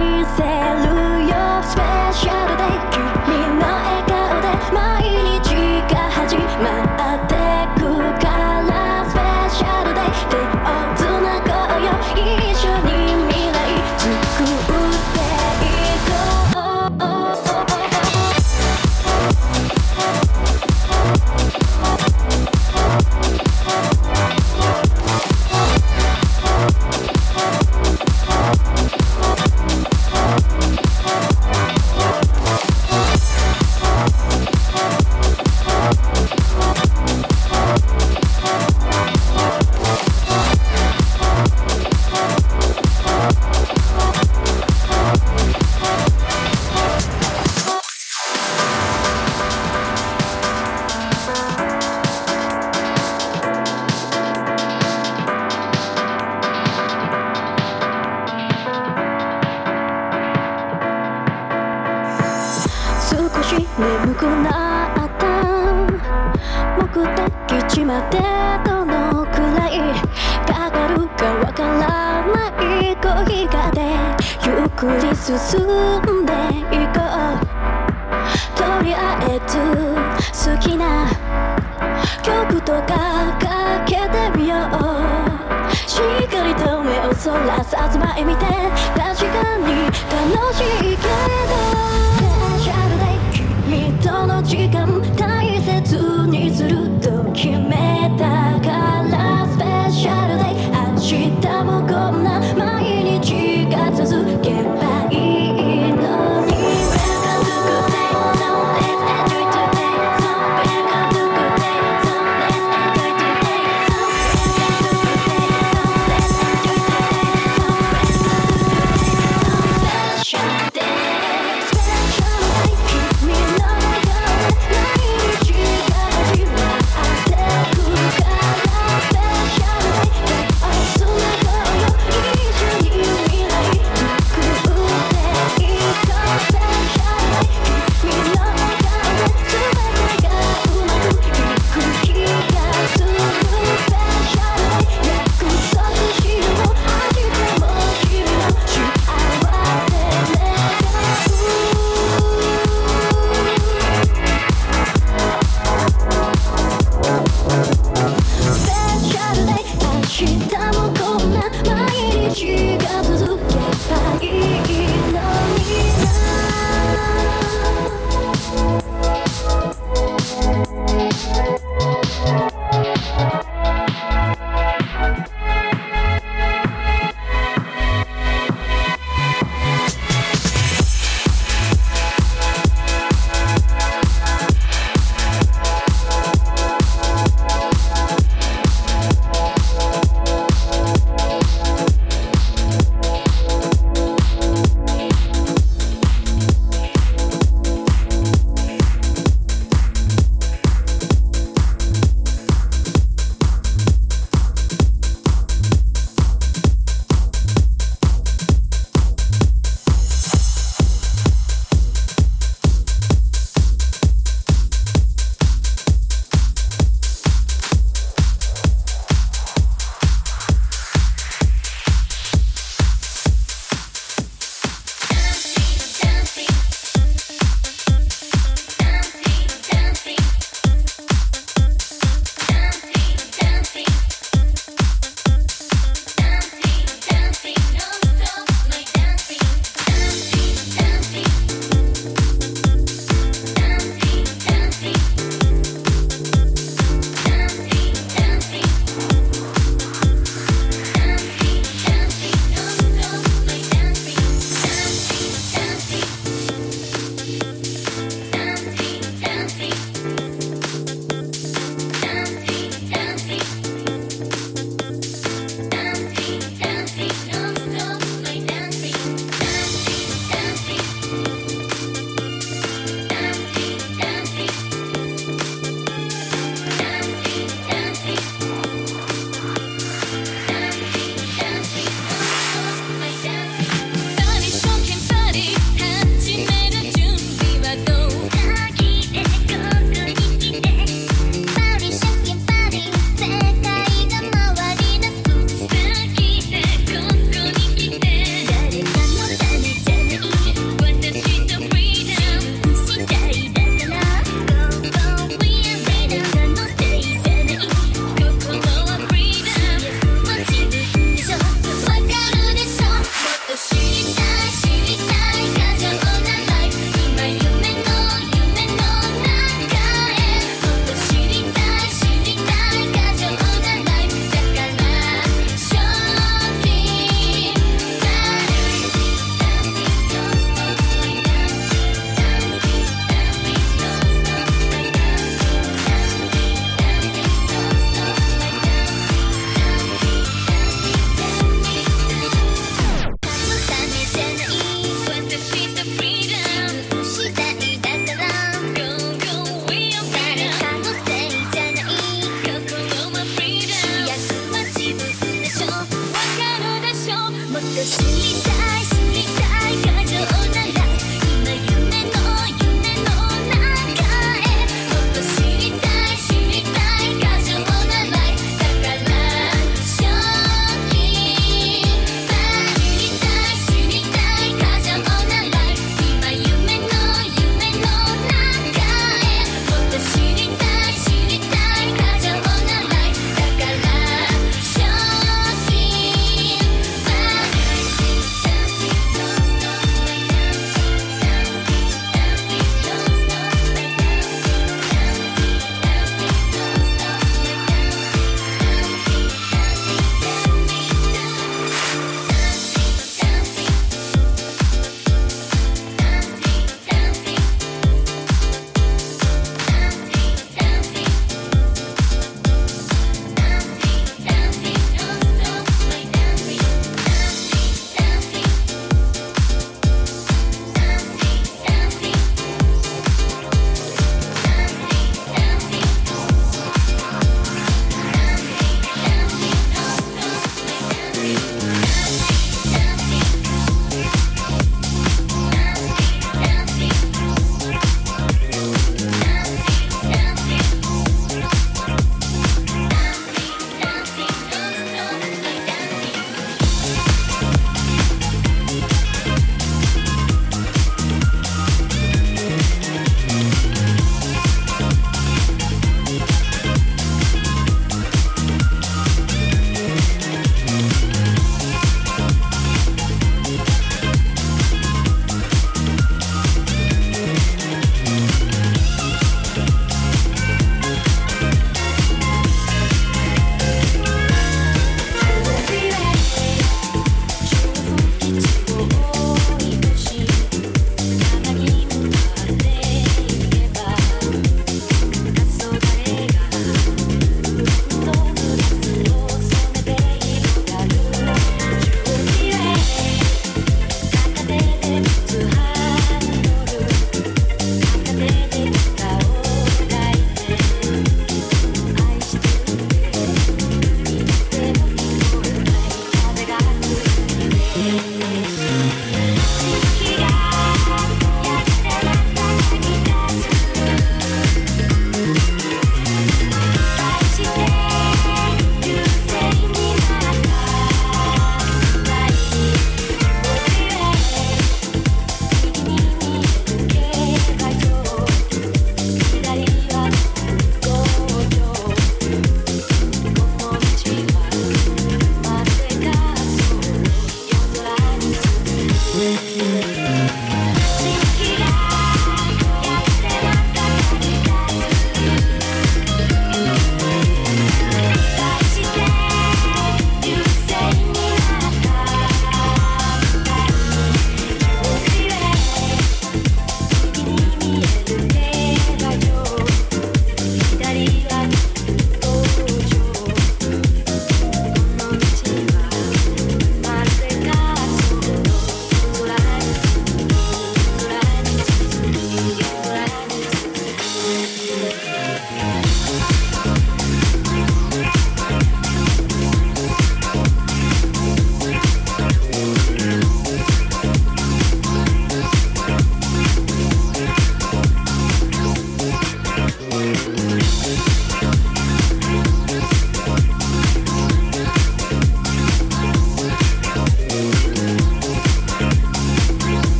reset. 眠くなった目的地までどのくらいかかるかわからない恋がでゆっくり進んでいこうとりあえず好きな曲とかかけてみようしっかりと目をそらさず前見て確かに楽しいけどとの時間